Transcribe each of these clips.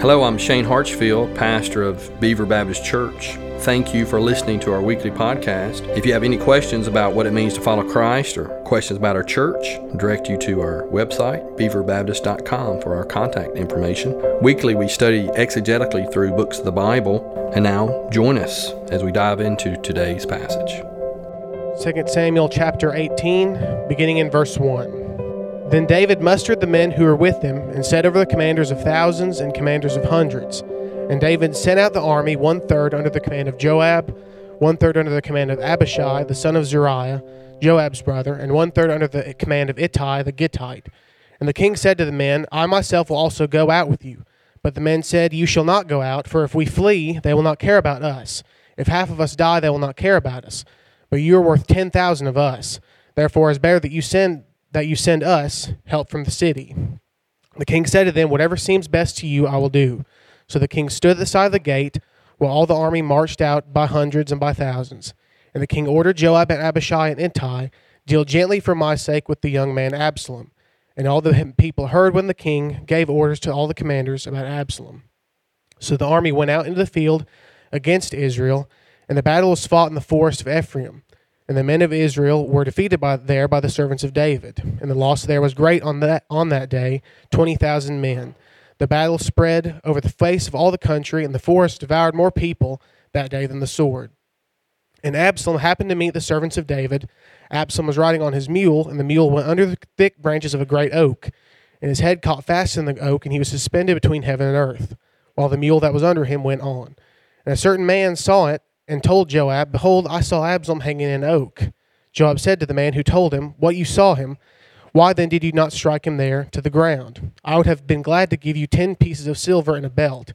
Hello, I'm Shane Hartsfield, pastor of Beaver Baptist Church. Thank you for listening to our weekly podcast. If you have any questions about what it means to follow Christ or questions about our church, I direct you to our website, beaverbaptist.com, for our contact information. Weekly, we study exegetically through books of the Bible. And now, join us as we dive into today's passage. 2 Samuel chapter 18, beginning in verse 1. Then David mustered the men who were with him, and set over the commanders of thousands and commanders of hundreds. And David sent out the army one third under the command of Joab, one third under the command of Abishai, the son of Zeruiah, Joab's brother, and one third under the command of Ittai the Gittite. And the king said to the men, I myself will also go out with you. But the men said, You shall not go out, for if we flee, they will not care about us. If half of us die, they will not care about us. But you are worth ten thousand of us. Therefore, it is better that you send that you send us help from the city. The king said to them, Whatever seems best to you, I will do. So the king stood at the side of the gate, while all the army marched out by hundreds and by thousands. And the king ordered Joab and Abishai and Ittai, Deal gently for my sake with the young man Absalom. And all the people heard when the king gave orders to all the commanders about Absalom. So the army went out into the field against Israel, and the battle was fought in the forest of Ephraim. And the men of Israel were defeated by, there by the servants of David. And the loss there was great on that, on that day, 20,000 men. The battle spread over the face of all the country, and the forest devoured more people that day than the sword. And Absalom happened to meet the servants of David. Absalom was riding on his mule, and the mule went under the thick branches of a great oak. And his head caught fast in the oak, and he was suspended between heaven and earth, while the mule that was under him went on. And a certain man saw it and told Joab, Behold, I saw Absalom hanging in an oak. Joab said to the man who told him, What you saw him, why then did you not strike him there to the ground? I would have been glad to give you ten pieces of silver and a belt.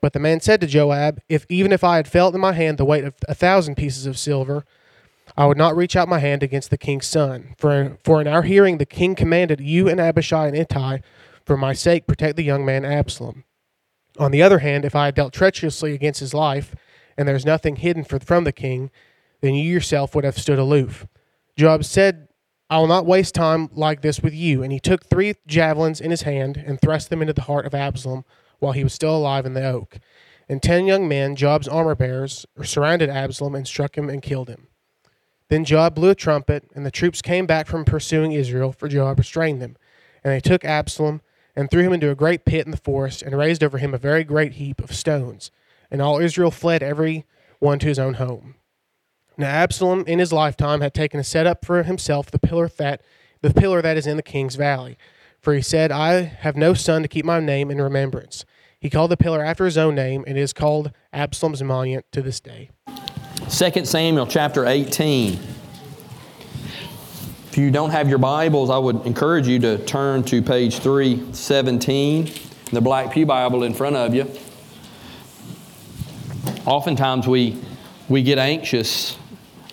But the man said to Joab, If even if I had felt in my hand the weight of a thousand pieces of silver, I would not reach out my hand against the king's son. For, for in our hearing the king commanded you and Abishai and Ittai, for my sake, protect the young man Absalom. On the other hand, if I had dealt treacherously against his life, and there's nothing hidden for, from the king, then you yourself would have stood aloof. Joab said, I will not waste time like this with you. And he took three javelins in his hand and thrust them into the heart of Absalom while he was still alive in the oak. And ten young men, Joab's armor bearers, surrounded Absalom and struck him and killed him. Then Joab blew a trumpet, and the troops came back from pursuing Israel, for Joab restrained them. And they took Absalom and threw him into a great pit in the forest, and raised over him a very great heap of stones and all Israel fled every one to his own home. Now Absalom in his lifetime had taken a set up for himself the pillar that the pillar that is in the king's valley. For he said, I have no son to keep my name in remembrance. He called the pillar after his own name, and it is called Absalom's monument to this day. 2 Samuel chapter 18. If you don't have your Bibles, I would encourage you to turn to page 317, the Black Pew Bible in front of you oftentimes we, we get anxious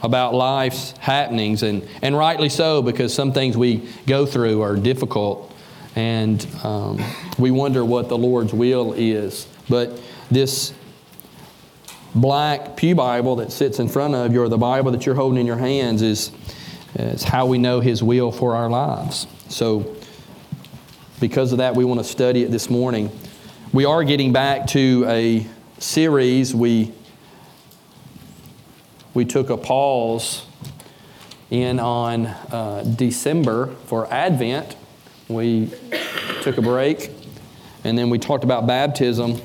about life's happenings, and, and rightly so, because some things we go through are difficult, and um, we wonder what the Lord's will is. But this black Pew Bible that sits in front of you, or the Bible that you're holding in your hands, is, is how we know His will for our lives. So, because of that, we want to study it this morning. We are getting back to a series, we, we took a pause in on uh, December for Advent. We took a break, and then we talked about baptism,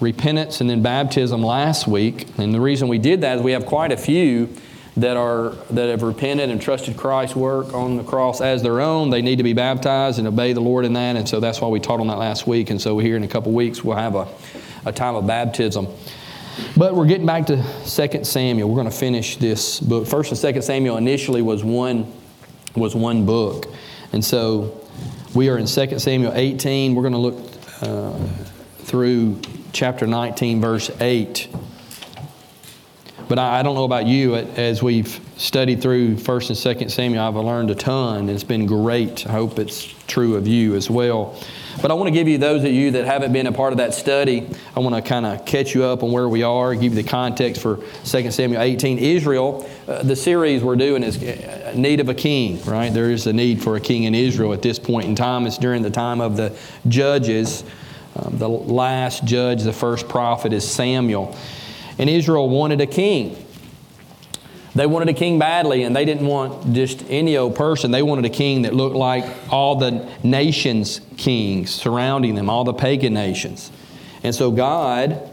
repentance, and then baptism last week. And the reason we did that is we have quite a few that are that have repented and trusted Christ's work on the cross as their own. They need to be baptized and obey the Lord in that, and so that's why we taught on that last week. And so here in a couple weeks we'll have a a time of baptism. But we're getting back to 2 Samuel. We're going to finish this book. First and 2 Samuel initially was one was one book. And so we are in 2 Samuel 18. We're going to look uh, through chapter 19, verse 8. But I, I, don't know about you, as we've studied through 1st and 2nd Samuel, I've learned a ton, it's been great. I hope it's true of you as well. But I want to give you those of you that haven't been a part of that study, I want to kind of catch you up on where we are, give you the context for 2 Samuel 18. Israel, uh, the series we're doing is uh, need of a king, right? There is a need for a king in Israel at this point in time. It's during the time of the judges. Um, the last judge, the first prophet, is Samuel. And Israel wanted a king. They wanted a king badly, and they didn't want just any old person. They wanted a king that looked like all the nations' kings surrounding them, all the pagan nations. And so God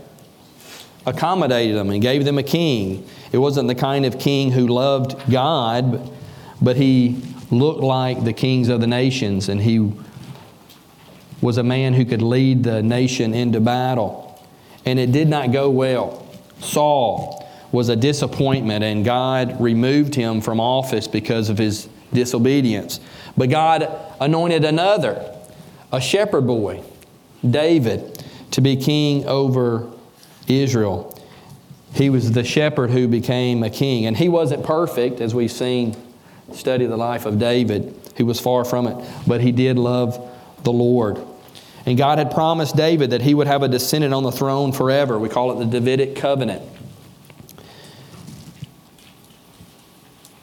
accommodated them and gave them a king. It wasn't the kind of king who loved God, but he looked like the kings of the nations, and he was a man who could lead the nation into battle. And it did not go well. Saul was a disappointment, and God removed him from office because of his disobedience. But God anointed another, a shepherd boy, David, to be king over Israel. He was the shepherd who became a king. And he wasn't perfect, as we've seen study the life of David. He was far from it, but he did love the Lord. And God had promised David that he would have a descendant on the throne forever. We call it the Davidic covenant.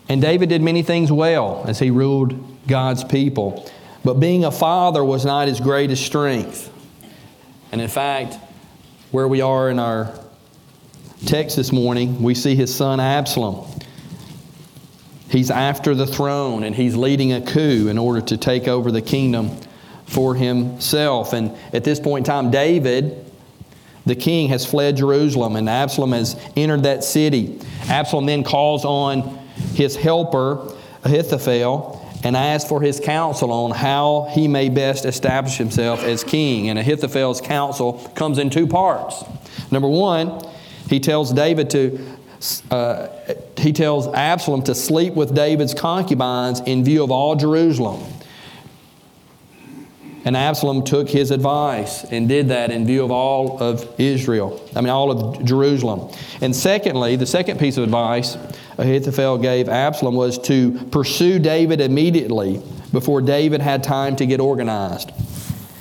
And David did many things well as he ruled God's people. But being a father was not his greatest strength. And in fact, where we are in our text this morning, we see his son Absalom. He's after the throne and he's leading a coup in order to take over the kingdom for himself. And at this point in time, David, the king, has fled Jerusalem and Absalom has entered that city. Absalom then calls on his helper, Ahithophel, and asks for his counsel on how he may best establish himself as king. And Ahithophel's counsel comes in two parts. Number one, he tells David to uh, he tells Absalom to sleep with David's concubines in view of all Jerusalem. And Absalom took his advice and did that in view of all of Israel, I mean, all of Jerusalem. And secondly, the second piece of advice Ahithophel gave Absalom was to pursue David immediately before David had time to get organized.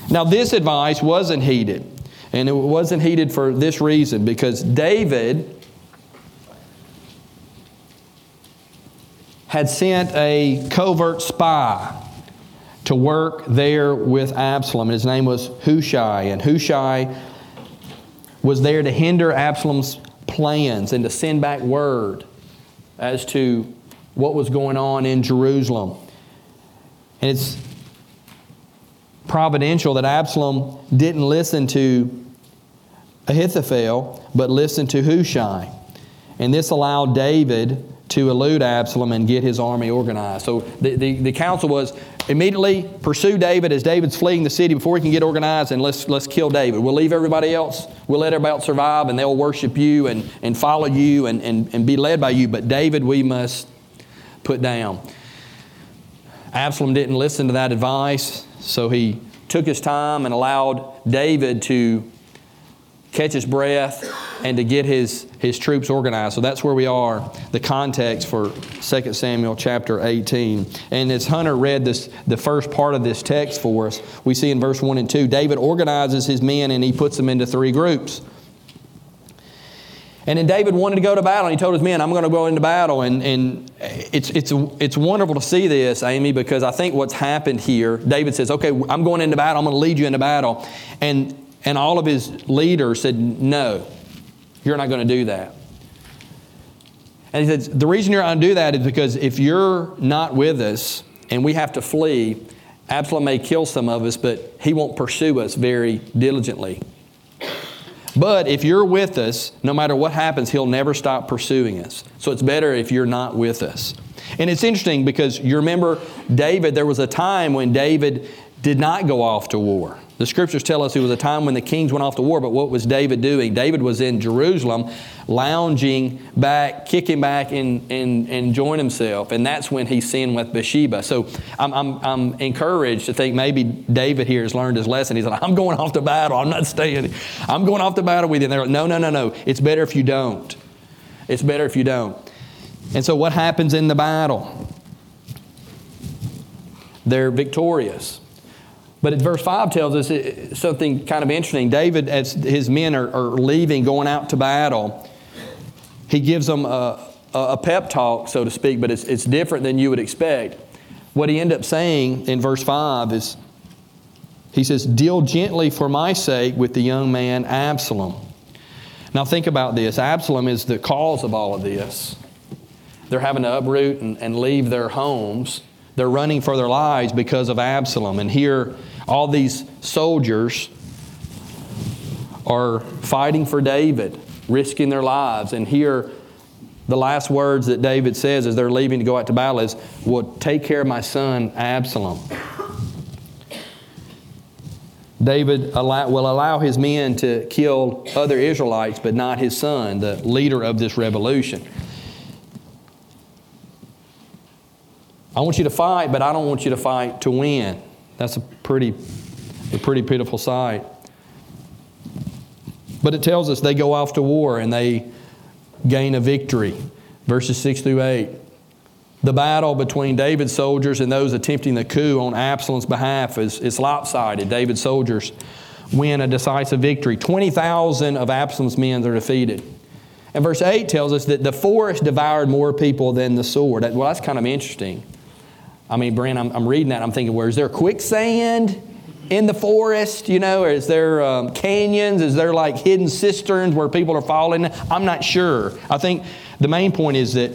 Now, this advice wasn't heeded. And it wasn't heeded for this reason because David had sent a covert spy to work there with Absalom. His name was Hushai, and Hushai was there to hinder Absalom's plans and to send back word as to what was going on in Jerusalem. And it's providential that Absalom didn't listen to Ahithophel, but listened to Hushai. And this allowed David to elude Absalom and get his army organized. So the, the, the was immediately pursue David as David's fleeing the city before he can get organized and let's, let's kill David. We'll leave everybody else. We'll let everybody else survive and they'll worship you and, and follow you and, and, and be led by you. But David, we must put down. Absalom didn't listen to that advice, so he took his time and allowed David to catch his breath, and to get his, his troops organized. So that's where we are, the context for 2 Samuel chapter 18. And as Hunter read this, the first part of this text for us, we see in verse 1 and 2, David organizes his men and he puts them into three groups. And then David wanted to go to battle, and he told his men, I'm going to go into battle. And, and it's, it's, it's wonderful to see this, Amy, because I think what's happened here, David says, Okay, I'm going into battle, I'm going to lead you into battle. And and all of his leaders said, No, you're not going to do that. And he said, The reason you're not going to do that is because if you're not with us and we have to flee, Absalom may kill some of us, but he won't pursue us very diligently. But if you're with us, no matter what happens, he'll never stop pursuing us. So it's better if you're not with us. And it's interesting because you remember David, there was a time when David did not go off to war. The scriptures tell us it was a time when the kings went off to war, but what was David doing? David was in Jerusalem, lounging back, kicking back, and, and, and enjoying himself. And that's when he sinned with Bathsheba. So I'm, I'm, I'm encouraged to think maybe David here has learned his lesson. He's like, I'm going off to battle. I'm not staying. I'm going off to battle with you. And they're like, no, no, no, no. It's better if you don't. It's better if you don't. And so what happens in the battle? They're victorious. But verse 5 tells us uh, something kind of interesting. David, as his men are, are leaving, going out to battle, he gives them a, a pep talk, so to speak, but it's, it's different than you would expect. What he ended up saying in verse 5 is He says, Deal gently for my sake with the young man Absalom. Now, think about this Absalom is the cause of all of this. They're having to uproot and, and leave their homes. They're running for their lives because of Absalom. And here, all these soldiers are fighting for David, risking their lives. And here, the last words that David says as they're leaving to go out to battle is, Well, take care of my son Absalom. David will allow his men to kill other Israelites, but not his son, the leader of this revolution. I want you to fight, but I don't want you to fight to win. That's a pretty, a pretty pitiful sight. But it tells us they go off to war and they gain a victory. Verses 6 through 8. The battle between David's soldiers and those attempting the coup on Absalom's behalf is, is lopsided. David's soldiers win a decisive victory. 20,000 of Absalom's men are defeated. And verse 8 tells us that the forest devoured more people than the sword. Well, that's kind of interesting. I mean, Brent, I'm, I'm reading that. I'm thinking, where is there quicksand in the forest? You know, is there um, canyons? Is there like hidden cisterns where people are falling? I'm not sure. I think the main point is that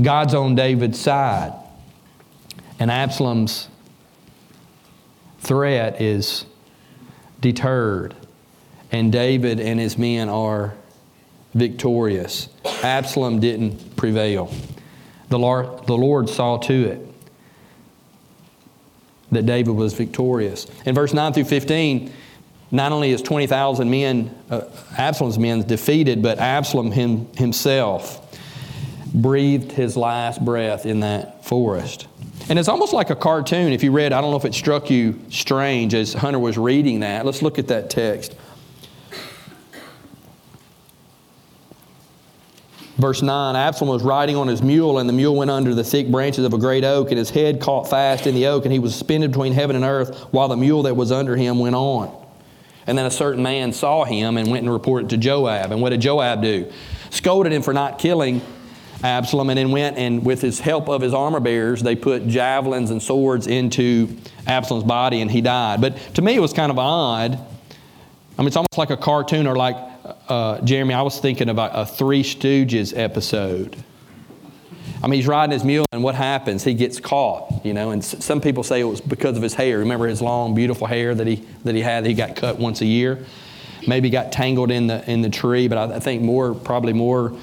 God's on David's side. And Absalom's threat is deterred. And David and his men are victorious. Absalom didn't prevail. The Lord, the Lord saw to it that David was victorious. In verse 9 through 15, not only is 20,000 men, uh, Absalom's men, defeated, but Absalom him, himself breathed his last breath in that forest. And it's almost like a cartoon. If you read, I don't know if it struck you strange as Hunter was reading that. Let's look at that text. Verse 9 Absalom was riding on his mule, and the mule went under the thick branches of a great oak, and his head caught fast in the oak, and he was suspended between heaven and earth, while the mule that was under him went on. And then a certain man saw him and went and reported to Joab. And what did Joab do? Scolded him for not killing Absalom, and then went and, with his help of his armor bearers, they put javelins and swords into Absalom's body, and he died. But to me, it was kind of odd. I mean, it's almost like a cartoon, or like uh, Jeremy, I was thinking about a Three Stooges episode. I mean, he's riding his mule, and what happens? He gets caught, you know. And some people say it was because of his hair. Remember his long, beautiful hair that he that he had? That he got cut once a year. Maybe got tangled in the in the tree, but I, I think more probably more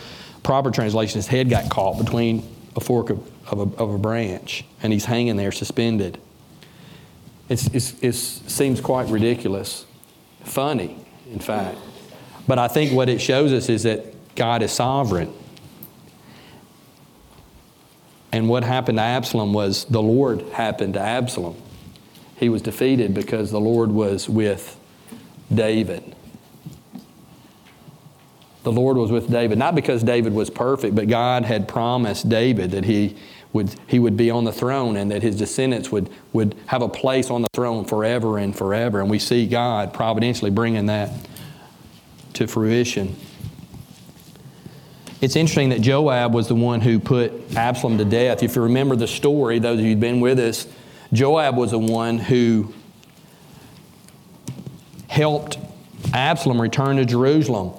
proper translation, his head got caught between a fork of, of, a, of a branch, and he's hanging there suspended. It's, it's, it seems quite ridiculous, funny, in fact. But I think what it shows us is that God is sovereign. And what happened to Absalom was the Lord happened to Absalom. He was defeated because the Lord was with David the Lord was with David, not because David was perfect, but God had promised David that he would, he would be on the throne and that his descendants would, would have a place on the throne forever and forever. And we see God providentially bringing that to fruition. It's interesting that Joab was the one who put Absalom to death. If you remember the story, those of you who've been with us, Joab was the one who helped Absalom return to Jerusalem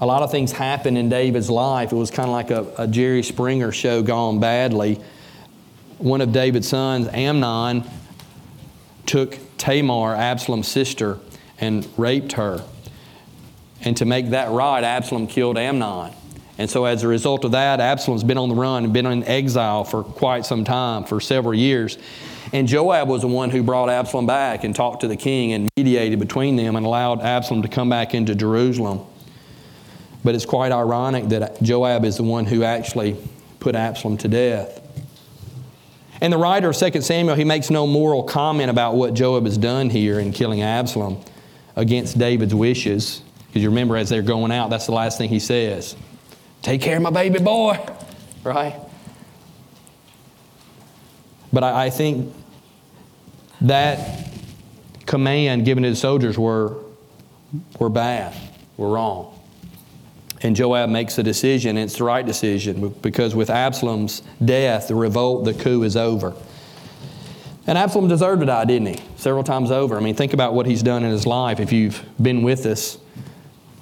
a lot of things happened in David's life. It was kind of like a, a Jerry Springer show gone badly. One of David's sons, Amnon, took Tamar, Absalom's sister, and raped her. And to make that right, Absalom killed Amnon. And so, as a result of that, Absalom's been on the run and been in exile for quite some time, for several years. And Joab was the one who brought Absalom back and talked to the king and mediated between them and allowed Absalom to come back into Jerusalem. But it's quite ironic that Joab is the one who actually put Absalom to death. And the writer of 2 Samuel, he makes no moral comment about what Joab has done here in killing Absalom against David's wishes. Because you remember, as they're going out, that's the last thing he says Take care of my baby boy, right? But I, I think that command given to the soldiers were, were bad, were wrong. And Joab makes a decision, and it's the right decision because with Absalom's death, the revolt, the coup is over. And Absalom deserved to die, didn't he? Several times over. I mean, think about what he's done in his life if you've been with us.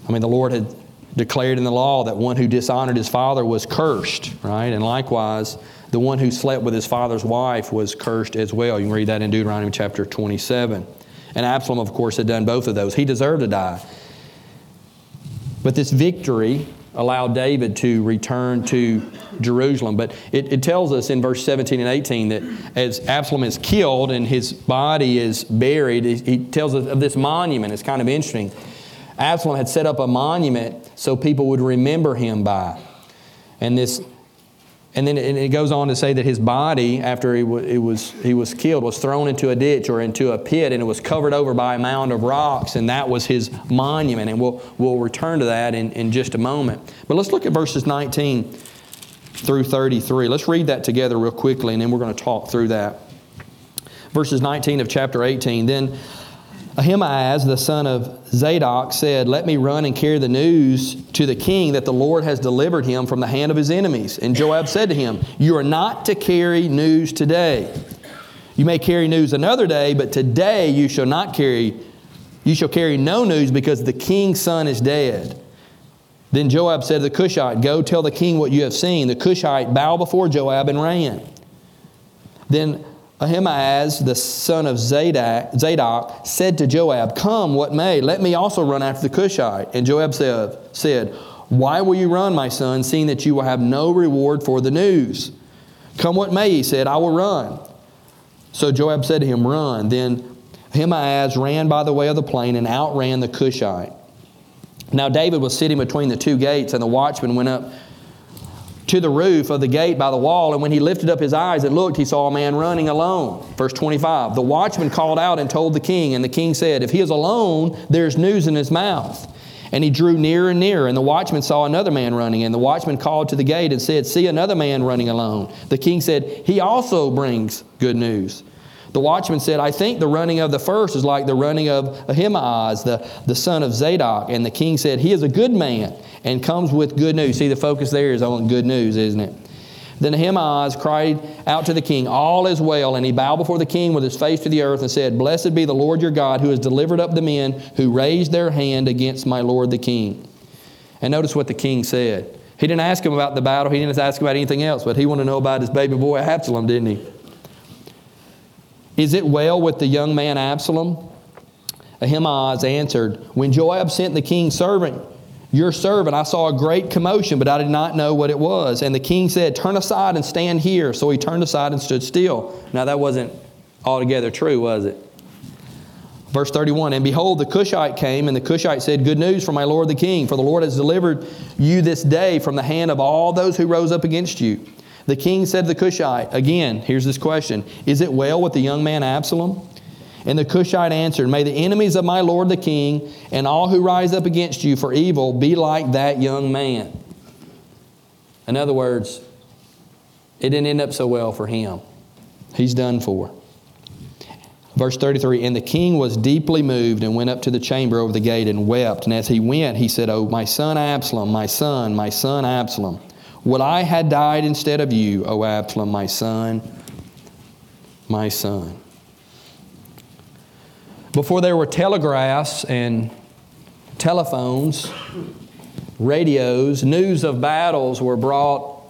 I mean, the Lord had declared in the law that one who dishonored his father was cursed, right? And likewise, the one who slept with his father's wife was cursed as well. You can read that in Deuteronomy chapter 27. And Absalom, of course, had done both of those. He deserved to die. But this victory allowed David to return to Jerusalem. But it, it, tells us in verse 17 and 18 that as Absalom is killed and his body is buried, he tells us of this monument. It's kind of interesting. Absalom had set up a monument so people would remember him by. And this and then it goes on to say that his body, after he was, he was killed, was thrown into a ditch or into a pit, and it was covered over by a mound of rocks, and that was his monument. And we'll, we'll return to that in, in just a moment. But let's look at verses 19 through 33. Let's read that together real quickly, and then we're going to talk through that. Verses 19 of chapter 18. Then Ahimaaz, the son of Zadok, said, Let me run and carry the news to the king that the Lord has delivered him from the hand of his enemies. And Joab said to him, You are not to carry news today. You may carry news another day, but today you shall not carry, you shall carry no news because the king's son is dead. Then Joab said to the Cushite, Go tell the king what you have seen. The Cushite bowed before Joab and ran. Then Ahimaaz, the son of Zadok, Zadok, said to Joab, Come, what may, let me also run after the Cushite. And Joab said, said, Why will you run, my son, seeing that you will have no reward for the news? Come what may, he said, I will run. So Joab said to him, Run. Then Ahimaaz ran by the way of the plain and outran the Cushite. Now David was sitting between the two gates, and the watchman went up to the roof of the gate by the wall, and when he lifted up his eyes and looked, he saw a man running alone. Verse 25 The watchman called out and told the king, and the king said, If he is alone, there's news in his mouth. And he drew nearer and nearer, and the watchman saw another man running. And the watchman called to the gate and said, See another man running alone. The king said, He also brings good news. The watchman said, I think the running of the first is like the running of Ahimaaz, the, the son of Zadok. And the king said, He is a good man and comes with good news. See, the focus there is on good news, isn't it? Then Ahimaaz cried out to the king, All is well. And he bowed before the king with his face to the earth and said, Blessed be the Lord your God, who has delivered up the men who raised their hand against my lord the king. And notice what the king said. He didn't ask him about the battle, he didn't ask about anything else, but he wanted to know about his baby boy Absalom, didn't he? Is it well with the young man Absalom? Ahimaaz answered, When Joab sent the king's servant, your servant, I saw a great commotion, but I did not know what it was. And the king said, Turn aside and stand here. So he turned aside and stood still. Now, that wasn't altogether true, was it? Verse 31 And behold, the Cushite came, and the Cushite said, Good news for my lord the king, for the Lord has delivered you this day from the hand of all those who rose up against you. The king said to the Cushite, Again, here's this question Is it well with the young man Absalom? And the Cushite answered, May the enemies of my lord the king and all who rise up against you for evil be like that young man. In other words, it didn't end up so well for him. He's done for. Verse 33 And the king was deeply moved and went up to the chamber over the gate and wept. And as he went, he said, Oh, my son Absalom, my son, my son Absalom, would I had died instead of you, O Absalom, my son, my son. Before there were telegraphs and telephones, radios, news of battles were brought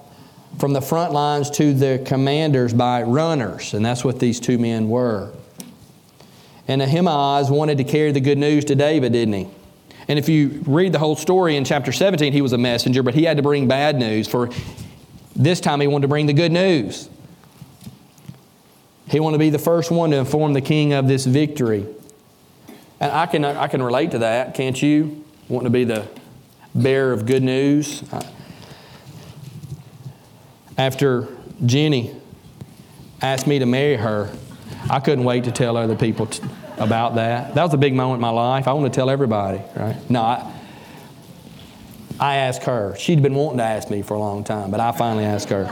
from the front lines to the commanders by runners, and that's what these two men were. And Ahimaaz wanted to carry the good news to David, didn't he? And if you read the whole story in chapter 17, he was a messenger, but he had to bring bad news. For this time, he wanted to bring the good news. He wanted to be the first one to inform the king of this victory. And I can, I can relate to that, can't you? Wanting to be the bearer of good news. After Jenny asked me to marry her, I couldn't wait to tell other people about that. That was a big moment in my life. I want to tell everybody, right? No, I, I asked her. She'd been wanting to ask me for a long time, but I finally asked her.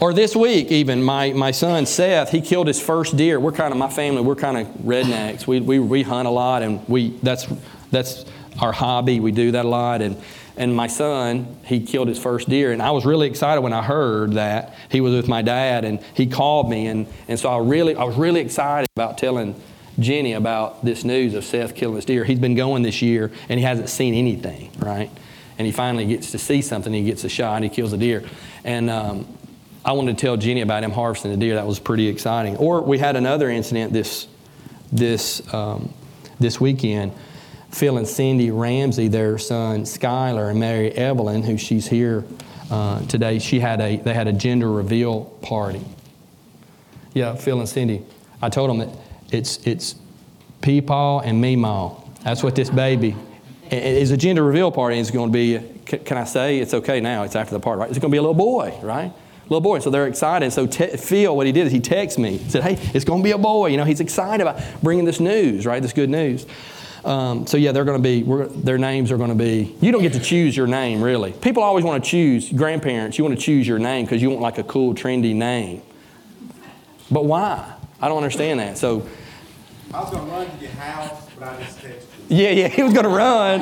Or this week, even, my, my son Seth, he killed his first deer. We're kind of, my family, we're kind of rednecks. We, we, we hunt a lot, and we, that's, that's our hobby. We do that a lot. And, and my son, he killed his first deer. And I was really excited when I heard that. He was with my dad and he called me. And, and so I, really, I was really excited about telling Jenny about this news of Seth killing his deer. He's been going this year and he hasn't seen anything, right? And he finally gets to see something. He gets a shot and he kills a deer. And um, I wanted to tell Jenny about him harvesting the deer. That was pretty exciting. Or we had another incident this, this, um, this weekend Phil and Cindy Ramsey, their son Skylar, and Mary Evelyn, who she's here uh, today, she had a, they had a gender reveal party. Yeah, Phil and Cindy. I told them that it's, it's Peepaw and Meemaw. That's what this baby is a gender reveal party. It's going to be, can I say, it's okay now, it's after the party, right? It's going to be a little boy, right? Little boy. So they're excited. So te- Phil, what he did is he texted me, said, hey, it's going to be a boy. You know, he's excited about bringing this news, right? This good news. Um, so yeah, they're going to be. their names are going to be. You don't get to choose your name really. People always want to choose. Grandparents, you want to choose your name because you want like a cool, trendy name. But why? I don't understand that. So. I was going to run to your house, but I just texted Yeah, yeah, he was going to run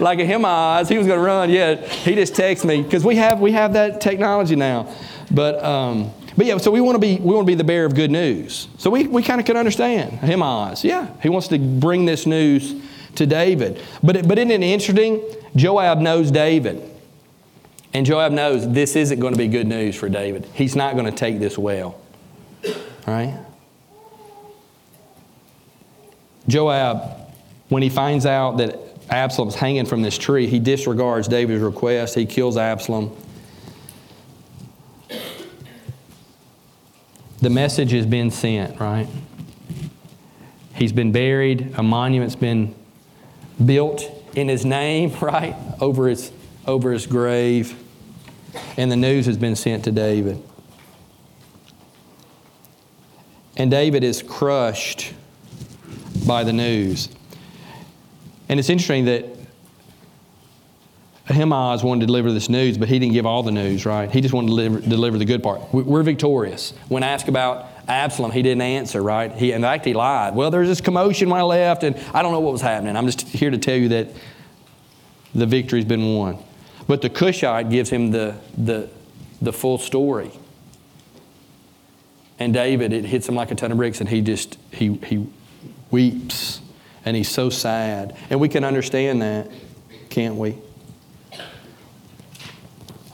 like Ahimaaz. He was going to run. Yeah, he just texted me because we have we have that technology now. But um, but yeah, so we want to be we want to be the bearer of good news. So we, we kind of can understand Ahimaaz. Yeah, he wants to bring this news to David. But but isn't it interesting? Joab knows David. And Joab knows this isn't going to be good news for David. He's not going to take this well. Right? Joab, when he finds out that Absalom's hanging from this tree, he disregards David's request. He kills Absalom. The message has been sent, right? He's been buried, a monument's been built in his name, right? Over his, over his grave. And the news has been sent to David. And David is crushed by the news. And it's interesting that Ahimaaz wanted to deliver this news, but he didn't give all the news, right? He just wanted to deliver, deliver the good part. We're victorious. When asked about Absalom, he didn't answer, right? He, in fact, he lied. Well, there's this commotion when I left, and I don't know what was happening. I'm just here to tell you that the victory's been won. But the Cushite gives him the, the, the full story. And David, it hits him like a ton of bricks, and he just, he, he weeps, and he's so sad. And we can understand that, can't we?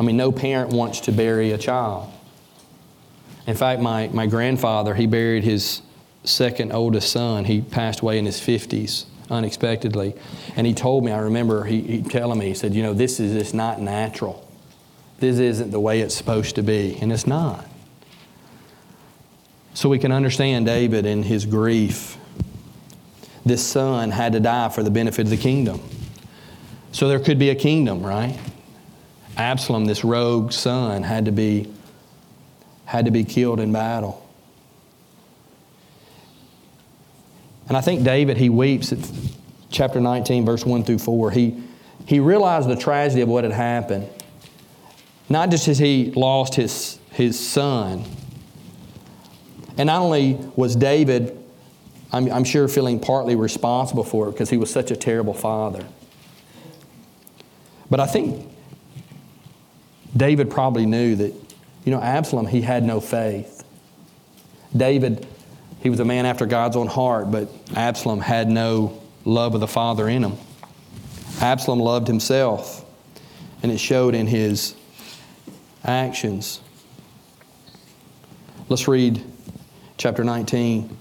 I mean, no parent wants to bury a child. In fact, my, my grandfather, he buried his second oldest son. He passed away in his 50s unexpectedly. And he told me, I remember he, he telling me, he said, You know, this is just not natural. This isn't the way it's supposed to be. And it's not. So we can understand David and his grief. This son had to die for the benefit of the kingdom. So there could be a kingdom, right? Absalom, this rogue son, had to be, had to be killed in battle. And I think David, he weeps at chapter 19, verse 1 through 4. He, he realized the tragedy of what had happened. Not just as he lost his, his son, and not only was David, I'm, I'm sure, feeling partly responsible for it because he was such a terrible father. But I think David probably knew that, you know, Absalom, he had no faith. David, he was a man after God's own heart, but Absalom had no love of the Father in him. Absalom loved himself, and it showed in his actions. Let's read chapter 19.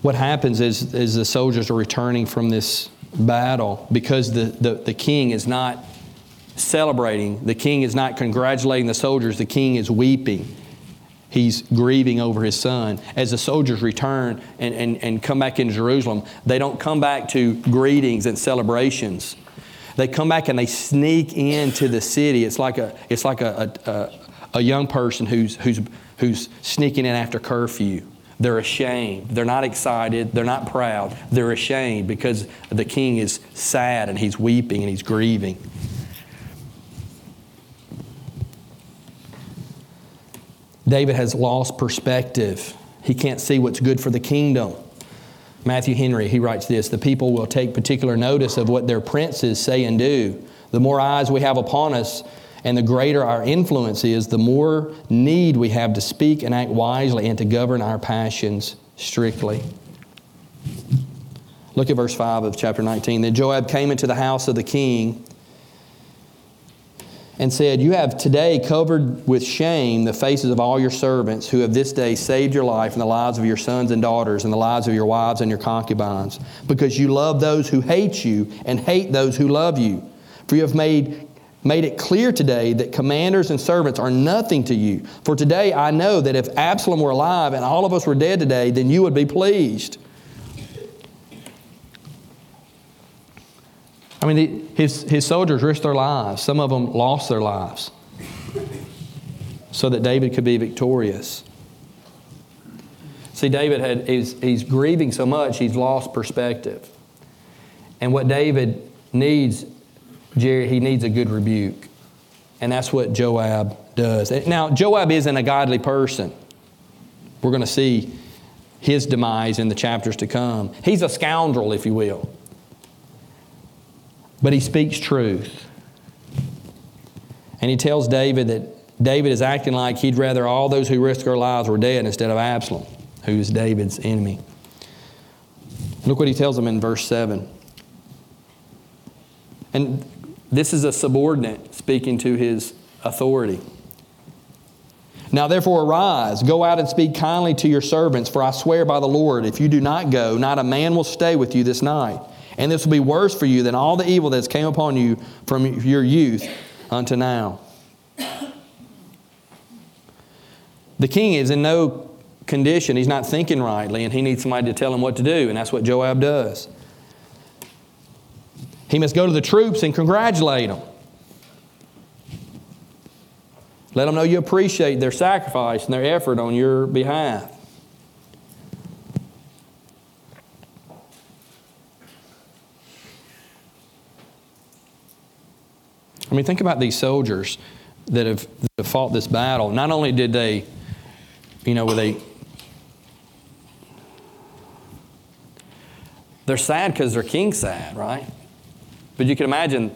What happens is, is the soldiers are returning from this battle because the, the, the king is not celebrating. The king is not congratulating the soldiers. The king is weeping. He's grieving over his son. As the soldiers return and, and, and come back into Jerusalem, they don't come back to greetings and celebrations. They come back and they sneak into the city. It's like a, it's like a, a, a young person who's, who's, who's sneaking in after curfew. They're ashamed. They're not excited. They're not proud. They're ashamed because the king is sad and he's weeping and he's grieving. David has lost perspective. He can't see what's good for the kingdom. Matthew Henry, he writes this The people will take particular notice of what their princes say and do. The more eyes we have upon us, and the greater our influence is, the more need we have to speak and act wisely and to govern our passions strictly. Look at verse 5 of chapter 19. Then Joab came into the house of the king and said, You have today covered with shame the faces of all your servants who have this day saved your life and the lives of your sons and daughters and the lives of your wives and your concubines, because you love those who hate you and hate those who love you. For you have made made it clear today that commanders and servants are nothing to you. For today I know that if Absalom were alive and all of us were dead today, then you would be pleased. I mean, his, his soldiers risked their lives. Some of them lost their lives so that David could be victorious. See, David had, he's, he's grieving so much, he's lost perspective. And what David needs Jerry, he needs a good rebuke. And that's what Joab does. Now, Joab isn't a godly person. We're going to see his demise in the chapters to come. He's a scoundrel, if you will. But he speaks truth. And he tells David that David is acting like he'd rather all those who risk their lives were dead instead of Absalom, who is David's enemy. Look what he tells him in verse 7. And this is a subordinate speaking to his authority. Now, therefore, arise, go out and speak kindly to your servants, for I swear by the Lord, if you do not go, not a man will stay with you this night. And this will be worse for you than all the evil that has came upon you from your youth unto now. The king is in no condition, he's not thinking rightly, and he needs somebody to tell him what to do, and that's what Joab does. He must go to the troops and congratulate them. Let them know you appreciate their sacrifice and their effort on your behalf. I mean, think about these soldiers that have, that have fought this battle. Not only did they, you know, were they they're sad because their king's sad, right? But you can imagine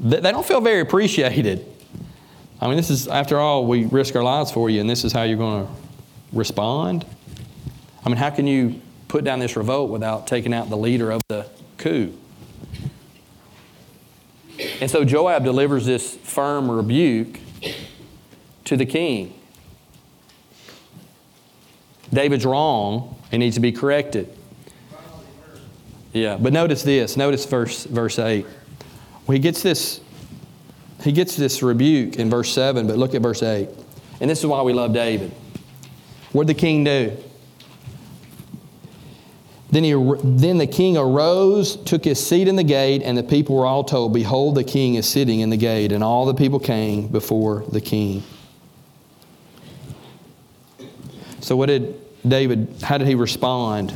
they don't feel very appreciated. I mean, this is, after all, we risk our lives for you, and this is how you're going to respond. I mean, how can you put down this revolt without taking out the leader of the coup? And so Joab delivers this firm rebuke to the king. David's wrong and needs to be corrected. Yeah, but notice this. Notice verse verse 8. Well, he gets this he gets this rebuke in verse 7, but look at verse 8. And this is why we love David. What did the king do? Then, he, then the king arose, took his seat in the gate, and the people were all told, Behold, the king is sitting in the gate. And all the people came before the king. So, what did David, how did he respond?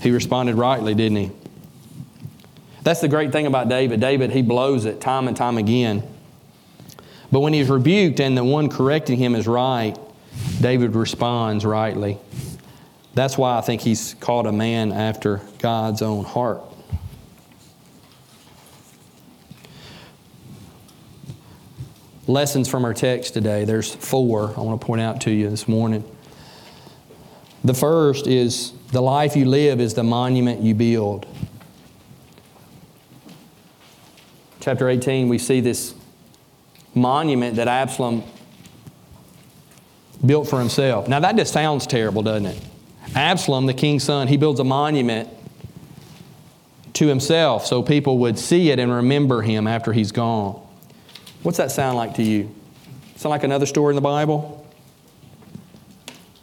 He responded rightly, didn't he? That's the great thing about David. David, he blows it time and time again. But when he's rebuked and the one correcting him is right, David responds rightly. That's why I think he's called a man after God's own heart. Lessons from our text today. There's four I want to point out to you this morning. The first is the life you live is the monument you build. Chapter 18, we see this monument that Absalom built for himself. Now, that just sounds terrible, doesn't it? Absalom, the king's son, he builds a monument to himself so people would see it and remember him after he's gone. What's that sound like to you? Sound like another story in the Bible?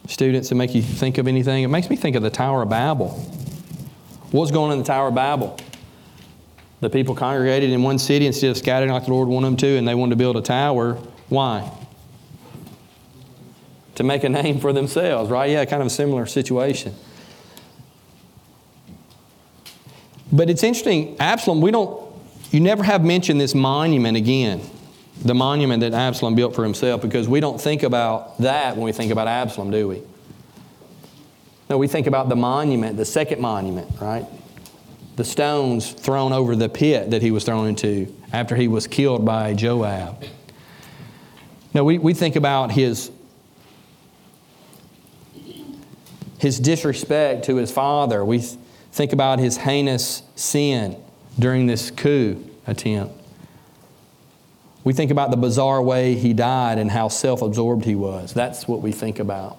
Students that make you think of anything? It makes me think of the Tower of Babel. What's going on in the Tower of Babel? The people congregated in one city instead of scattering like the Lord wanted them to, and they wanted to build a tower. Why? To make a name for themselves, right? Yeah, kind of a similar situation. But it's interesting, Absalom, we don't, you never have mentioned this monument again the monument that Absalom built for himself because we don't think about that when we think about Absalom, do we? No, we think about the monument, the second monument, right? The stones thrown over the pit that he was thrown into after he was killed by Joab. No, we, we think about his, his disrespect to his father. We think about his heinous sin during this coup attempt. We think about the bizarre way he died and how self absorbed he was. That's what we think about.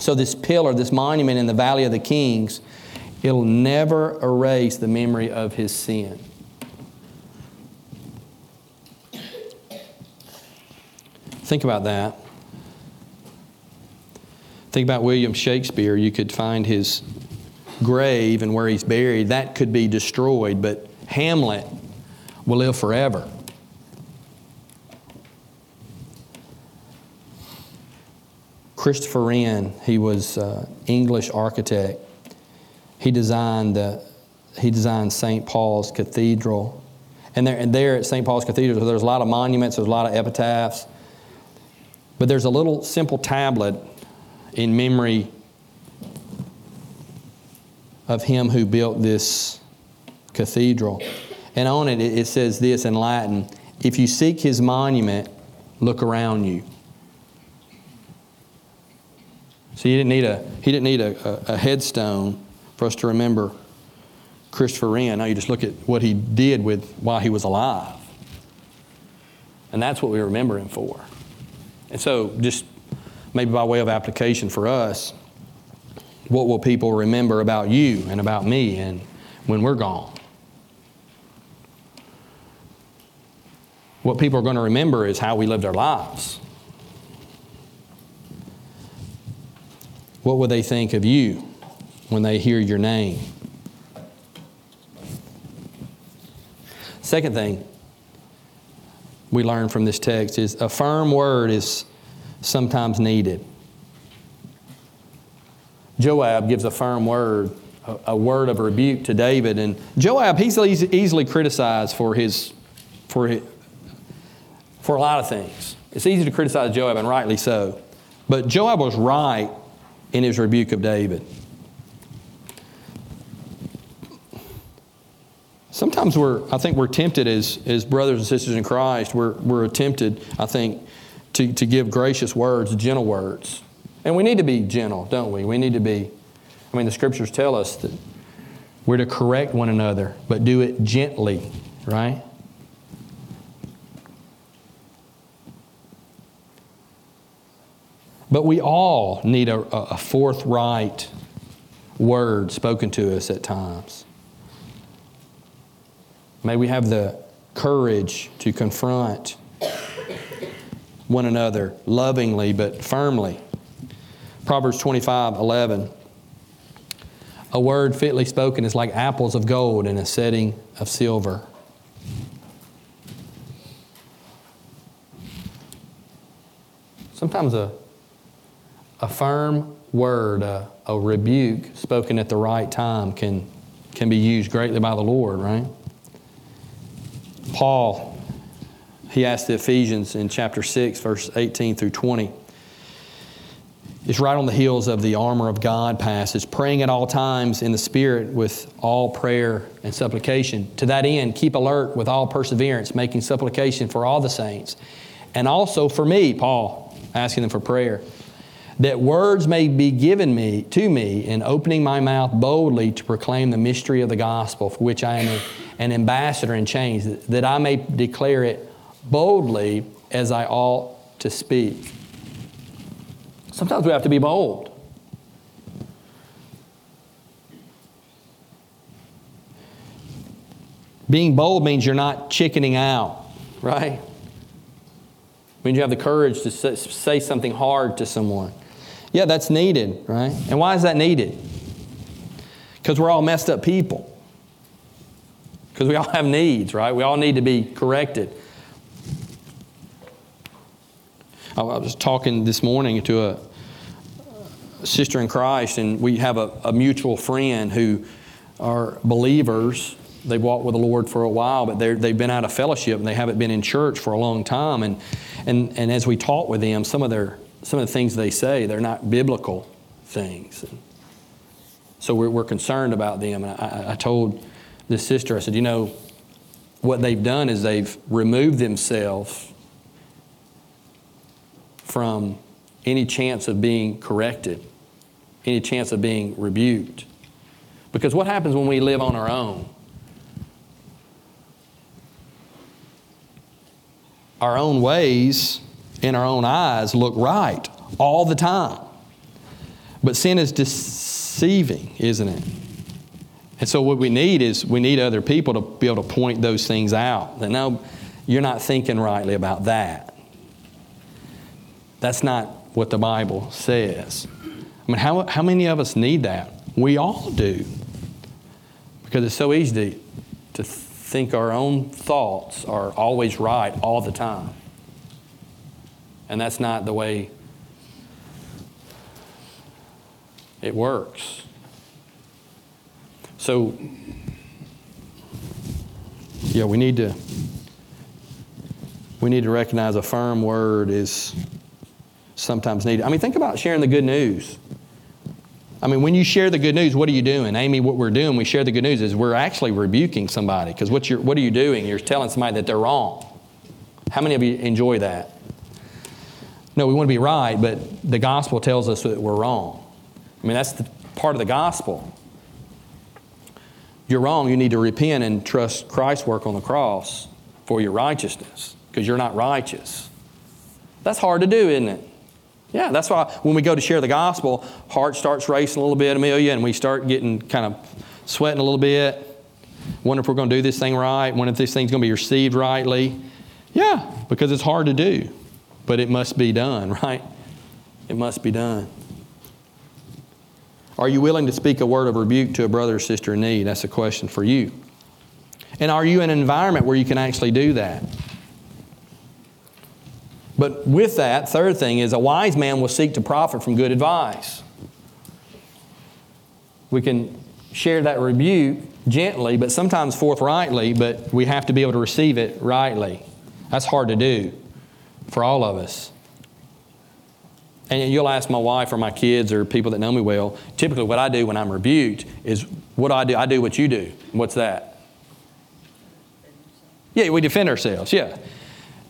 So, this pillar, this monument in the Valley of the Kings, it'll never erase the memory of his sin. Think about that. Think about William Shakespeare. You could find his grave and where he's buried. That could be destroyed, but Hamlet will live forever. Christopher Wren, he was uh, English architect. He designed he designed St. Paul's Cathedral. And there, and there at St. Paul's Cathedral, there's a lot of monuments, there's a lot of epitaphs. But there's a little simple tablet in memory of him who built this cathedral. And on it, it says this in Latin If you seek his monument, look around you. So he didn't need a, he didn't need a, a, a headstone for us to remember Christopher Wren. Now you just look at what he did with while he was alive. And that's what we remember him for. And so, just maybe by way of application for us, what will people remember about you and about me and when we're gone? What people are going to remember is how we lived our lives. What will they think of you when they hear your name? Second thing we learn from this text is a firm word is sometimes needed. Joab gives a firm word, a, word of rebuke to David, and Joab he's easily criticized for his for his, for a lot of things. It's easy to criticize Joab, and rightly so. But Joab was right in his rebuke of David. Sometimes we're, I think we're tempted as, as brothers and sisters in Christ, we're, we're tempted, I think, to, to give gracious words, gentle words. And we need to be gentle, don't we? We need to be, I mean, the scriptures tell us that we're to correct one another, but do it gently, right? But we all need a, a forthright word spoken to us at times. May we have the courage to confront one another lovingly but firmly. Proverbs 25 11. A word fitly spoken is like apples of gold in a setting of silver. Sometimes a a firm word, a, a rebuke spoken at the right time can, can be used greatly by the Lord, right? Paul, he asked the Ephesians in chapter 6, verse 18 through 20. It's right on the heels of the armor of God passage, praying at all times in the Spirit with all prayer and supplication. To that end, keep alert with all perseverance, making supplication for all the saints. And also for me, Paul, asking them for prayer that words may be given me to me in opening my mouth boldly to proclaim the mystery of the gospel for which I am a, an ambassador in chains that I may declare it boldly as I ought to speak. Sometimes we have to be bold. Being bold means you're not chickening out, right? means you have the courage to say something hard to someone. Yeah, that's needed, right? And why is that needed? Because we're all messed up people. Because we all have needs, right? We all need to be corrected. I was talking this morning to a sister in Christ, and we have a, a mutual friend who are believers. They've walked with the Lord for a while, but they've been out of fellowship and they haven't been in church for a long time. And, and, and as we talk with them, some of their some of the things they say, they're not biblical things. So we're, we're concerned about them. And I, I told this sister, I said, you know, what they've done is they've removed themselves from any chance of being corrected, any chance of being rebuked. Because what happens when we live on our own? Our own ways in our own eyes look right all the time. But sin is deceiving, isn't it? And so what we need is we need other people to be able to point those things out. That no, you're not thinking rightly about that. That's not what the Bible says. I mean, how, how many of us need that? We all do. Because it's so easy to, to think our own thoughts are always right all the time. And that's not the way it works. So, yeah, we need to we need to recognize a firm word is sometimes needed. I mean, think about sharing the good news. I mean, when you share the good news, what are you doing? Amy, what we're doing, we share the good news, is we're actually rebuking somebody. Because what, you're, what are you doing? You're telling somebody that they're wrong. How many of you enjoy that? No, we want to be right, but the gospel tells us that we're wrong. I mean, that's the part of the gospel. You're wrong, you need to repent and trust Christ's work on the cross for your righteousness, because you're not righteous. That's hard to do, isn't it? Yeah, that's why when we go to share the gospel, heart starts racing a little bit, Amelia, and we start getting kind of sweating a little bit. Wonder if we're going to do this thing right. Wonder if this thing's going to be received rightly. Yeah, because it's hard to do, but it must be done, right? It must be done. Are you willing to speak a word of rebuke to a brother or sister in need? That's a question for you. And are you in an environment where you can actually do that? But with that, third thing is a wise man will seek to profit from good advice. We can share that rebuke gently, but sometimes forthrightly, but we have to be able to receive it rightly. That's hard to do for all of us. And you'll ask my wife or my kids or people that know me well, typically what I do when I'm rebuked is what do I do? I do what you do. What's that? Yeah, we defend ourselves, yeah.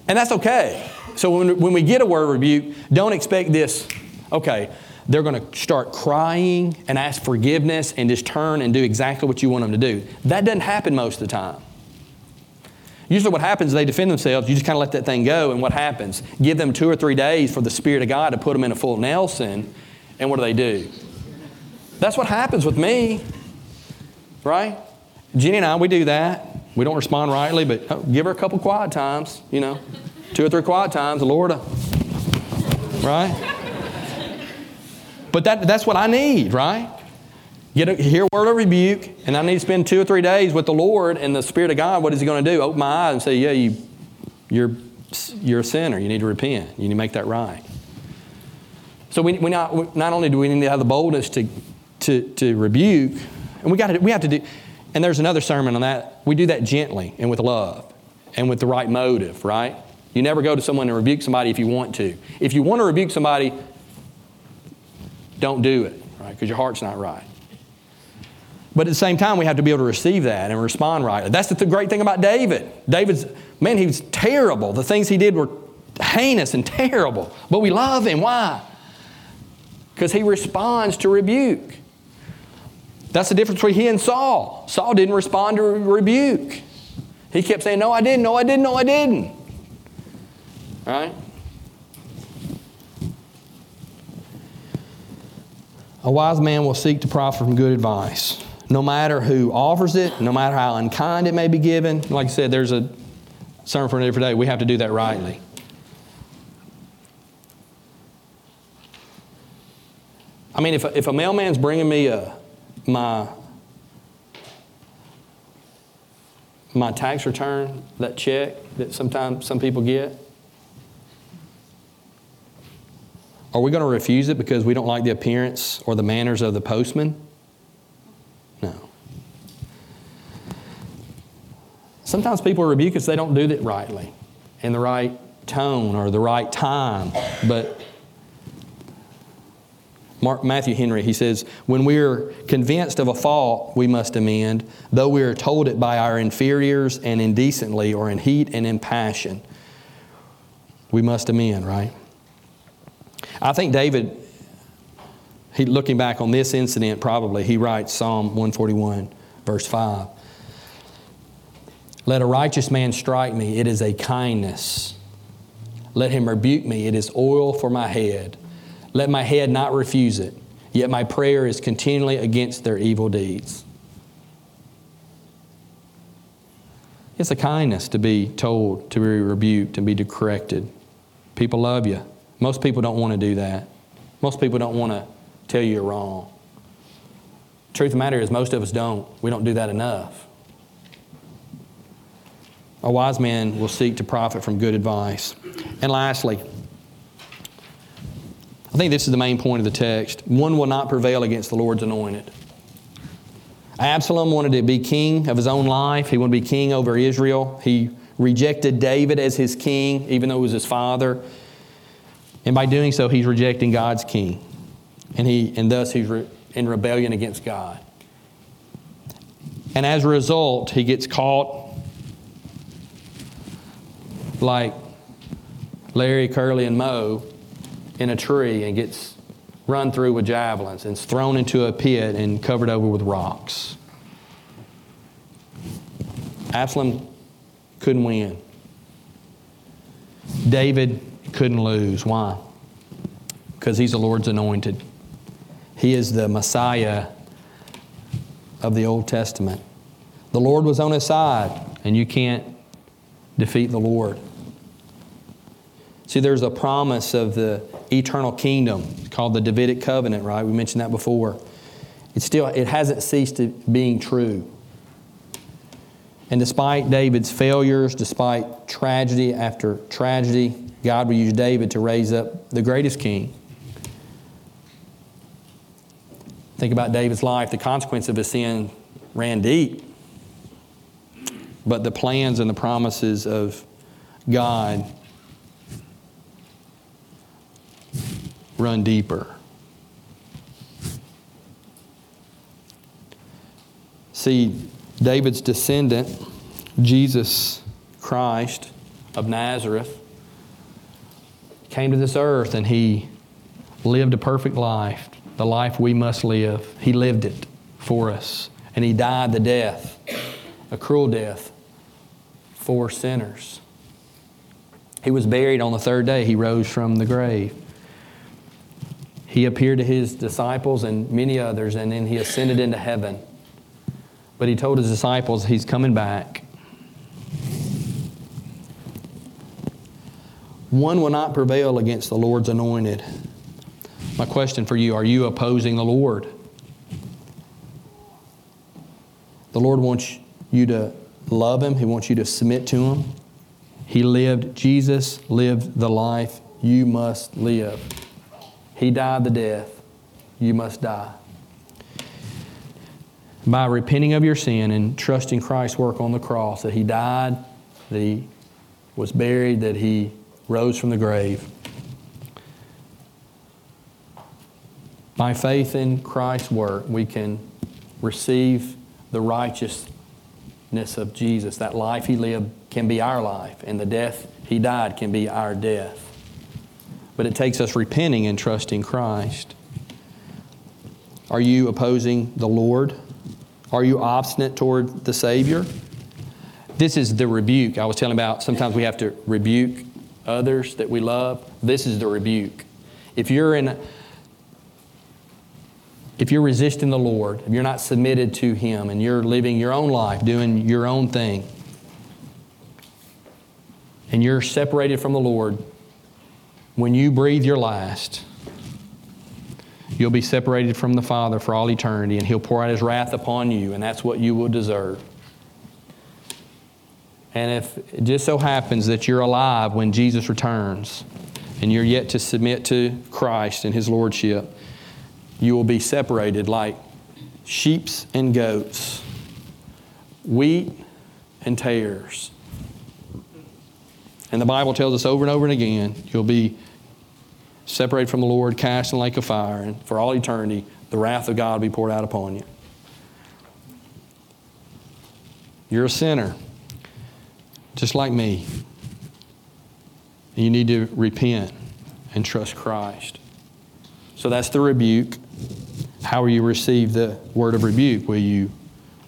And that's okay. So when, when we get a word rebuke, don't expect this, okay, they're going to start crying and ask forgiveness and just turn and do exactly what you want them to do. That doesn't happen most of the time. Usually, what happens is they defend themselves. You just kind of let that thing go, and what happens? Give them two or three days for the Spirit of God to put them in a full Nelson, and what do they do? That's what happens with me, right? Jenny and I, we do that. We don't respond rightly, but oh, give her a couple quiet times, you know. Two or three quiet times, the Lord, right? But that, that's what I need, right? Get a, hear a word of rebuke, and I need to spend two or three days with the Lord and the Spirit of God. What is He going to do? Open my eyes and say, Yeah, you, you're, you're a sinner. You need to repent. You need to make that right. So we, we not, not only do we need to have the boldness to, to, to rebuke, and we, got we have to do, and there's another sermon on that. We do that gently and with love and with the right motive, right? You never go to someone and rebuke somebody if you want to. If you want to rebuke somebody, don't do it, right? Because your heart's not right. But at the same time, we have to be able to receive that and respond right. That's the great thing about David. David's, man, he was terrible. The things he did were heinous and terrible. But we love him. Why? Because he responds to rebuke. That's the difference between he and Saul. Saul didn't respond to rebuke. He kept saying, No, I didn't, no, I didn't, no, I didn't. Right? A wise man will seek to profit from good advice, no matter who offers it, no matter how unkind it may be given. Like I said, there's a sermon for a different day. We have to do that rightly. I mean, if a, if a mailman's bringing me a, my my tax return, that check that sometimes some people get, Are we going to refuse it because we don't like the appearance or the manners of the postman? Sometimes people rebuke us, they don't do it rightly, in the right tone or the right time. But Mark, Matthew Henry, he says, When we are convinced of a fault, we must amend, though we are told it by our inferiors and indecently or in heat and in passion. We must amend, right? I think David, he, looking back on this incident, probably, he writes Psalm 141, verse 5. Let a righteous man strike me, it is a kindness. Let him rebuke me, it is oil for my head. Let my head not refuse it, yet my prayer is continually against their evil deeds. It's a kindness to be told, to be rebuked, and be corrected. People love you. Most people don't want to do that. Most people don't want to tell you you're wrong. Truth of the matter is, most of us don't. We don't do that enough. A wise man will seek to profit from good advice. And lastly, I think this is the main point of the text. One will not prevail against the Lord's anointed. Absalom wanted to be king of his own life. He wanted to be king over Israel. He rejected David as his king, even though he was his father. And by doing so, he's rejecting God's king. And, he, and thus he's re- in rebellion against God. And as a result, he gets caught like Larry, Curly, and Moe in a tree and gets run through with javelins and thrown into a pit and covered over with rocks. Absalom couldn't win. David couldn't lose. Why? Because he's the Lord's anointed. He is the Messiah of the Old Testament. The Lord was on his side, and you can't defeat the Lord. See, there's a promise of the eternal kingdom called the Davidic covenant, right? We mentioned that before. It still it hasn't ceased to being true. And despite David's failures, despite tragedy after tragedy, God will use David to raise up the greatest king. Think about David's life. The consequence of his sin ran deep. But the plans and the promises of God run deeper. See, David's descendant, Jesus Christ of Nazareth, came to this earth and he lived a perfect life, the life we must live. He lived it for us. And he died the death, a cruel death, for sinners. He was buried on the third day. He rose from the grave. He appeared to his disciples and many others, and then he ascended into heaven. But he told his disciples he's coming back. One will not prevail against the Lord's anointed. My question for you are you opposing the Lord? The Lord wants you to love Him, He wants you to submit to Him. He lived, Jesus lived the life you must live. He died the death. You must die. By repenting of your sin and trusting Christ's work on the cross, that He died, that He was buried, that He rose from the grave. By faith in Christ's work, we can receive the righteousness of Jesus. That life He lived can be our life, and the death He died can be our death but it takes us repenting and trusting Christ. Are you opposing the Lord? Are you obstinate toward the Savior? This is the rebuke I was telling about. Sometimes we have to rebuke others that we love. This is the rebuke. If you're in if you're resisting the Lord, if you're not submitted to Him and you're living your own life, doing your own thing, and you're separated from the Lord, when you breathe your last, you'll be separated from the Father for all eternity, and He'll pour out His wrath upon you, and that's what you will deserve. And if it just so happens that you're alive when Jesus returns, and you're yet to submit to Christ and His Lordship, you will be separated like sheeps and goats, wheat and tares. And the Bible tells us over and over and again, you'll be separated from the Lord, cast in the lake of fire, and for all eternity, the wrath of God will be poured out upon you. You're a sinner, just like me. You need to repent and trust Christ. So that's the rebuke. How will you receive the word of rebuke? Will you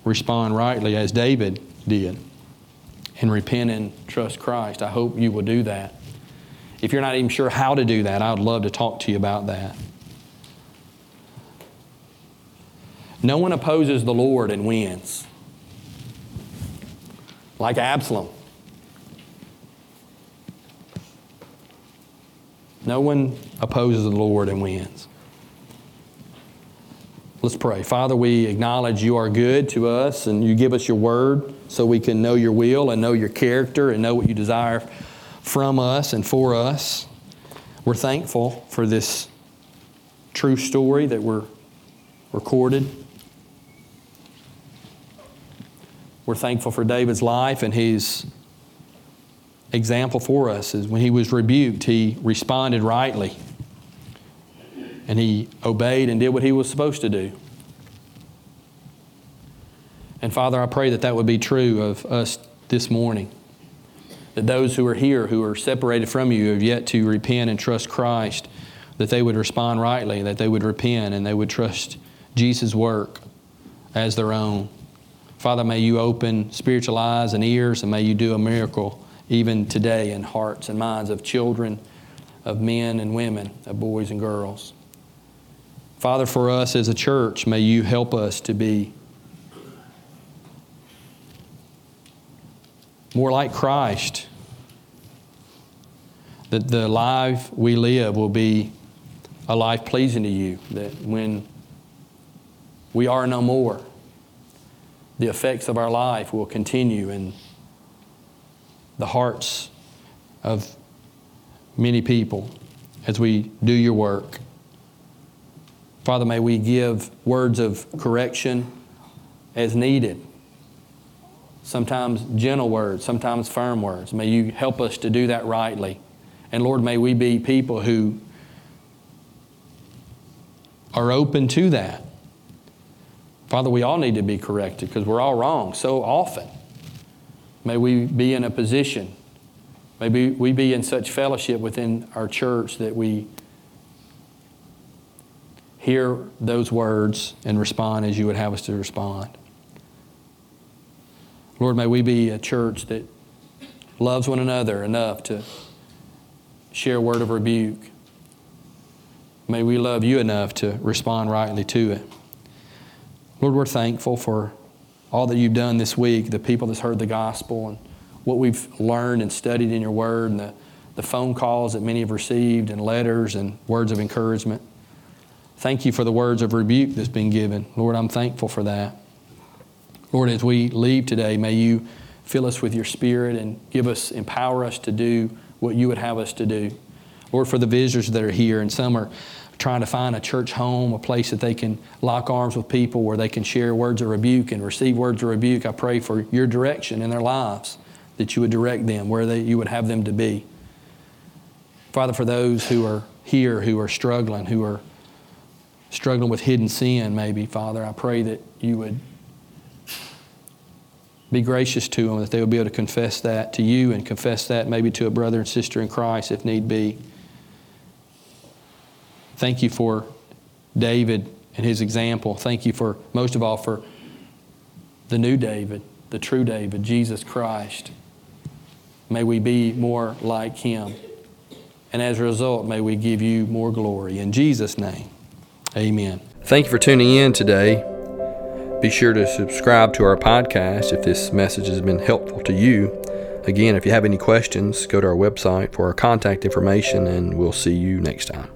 respond rightly as David did and repent and trust Christ? I hope you will do that. If you're not even sure how to do that, I would love to talk to you about that. No one opposes the Lord and wins. Like Absalom. No one opposes the Lord and wins. Let's pray. Father, we acknowledge you are good to us and you give us your word so we can know your will and know your character and know what you desire from us and for us. We're thankful for this true story that we're recorded. We're thankful for David's life and his example for us is when he was rebuked, he responded rightly. And he obeyed and did what he was supposed to do. And Father, I pray that that would be true of us this morning. That those who are here, who are separated from you, have yet to repent and trust Christ, that they would respond rightly, that they would repent and they would trust Jesus' work as their own. Father, may you open spiritual eyes and ears, and may you do a miracle even today in hearts and minds of children, of men and women, of boys and girls. Father, for us as a church, may you help us to be more like Christ. That the life we live will be a life pleasing to you. That when we are no more, the effects of our life will continue and the hearts of many people as we do your work. Father, may we give words of correction as needed. Sometimes gentle words, sometimes firm words. May you help us to do that rightly. And Lord, may we be people who are open to that. Father, we all need to be corrected because we're all wrong so often. May we be in a position, may we be in such fellowship within our church that we hear those words and respond as you would have us to respond. Lord, may we be a church that loves one another enough to share a word of rebuke. May we love you enough to respond rightly to it. Lord, we're thankful for all that you've done this week, the people that's heard the gospel, and what we've learned and studied in your word, and the, the phone calls that many have received, and letters and words of encouragement. Thank you for the words of rebuke that's been given. Lord, I'm thankful for that. Lord, as we leave today, may you fill us with your spirit and give us, empower us to do what you would have us to do. Lord, for the visitors that are here, and some are trying to find a church home, a place that they can lock arms with people where they can share words of rebuke and receive words of rebuke. I pray for your direction in their lives, that you would direct them where they, you would have them to be. Father, for those who are here, who are struggling, who are struggling with hidden sin, maybe, Father, I pray that you would be gracious to them, that they will be able to confess that to you and confess that maybe to a brother and sister in Christ if need be. Thank you for David and his example. Thank you for, most of all, for the new David, the true David, Jesus Christ. May we be more like him. And as a result, may we give you more glory. In Jesus' name, amen. Thank you for tuning in today. Be sure to subscribe to our podcast if this message has been helpful to you. Again, if you have any questions, go to our website for our contact information, and we'll see you next time.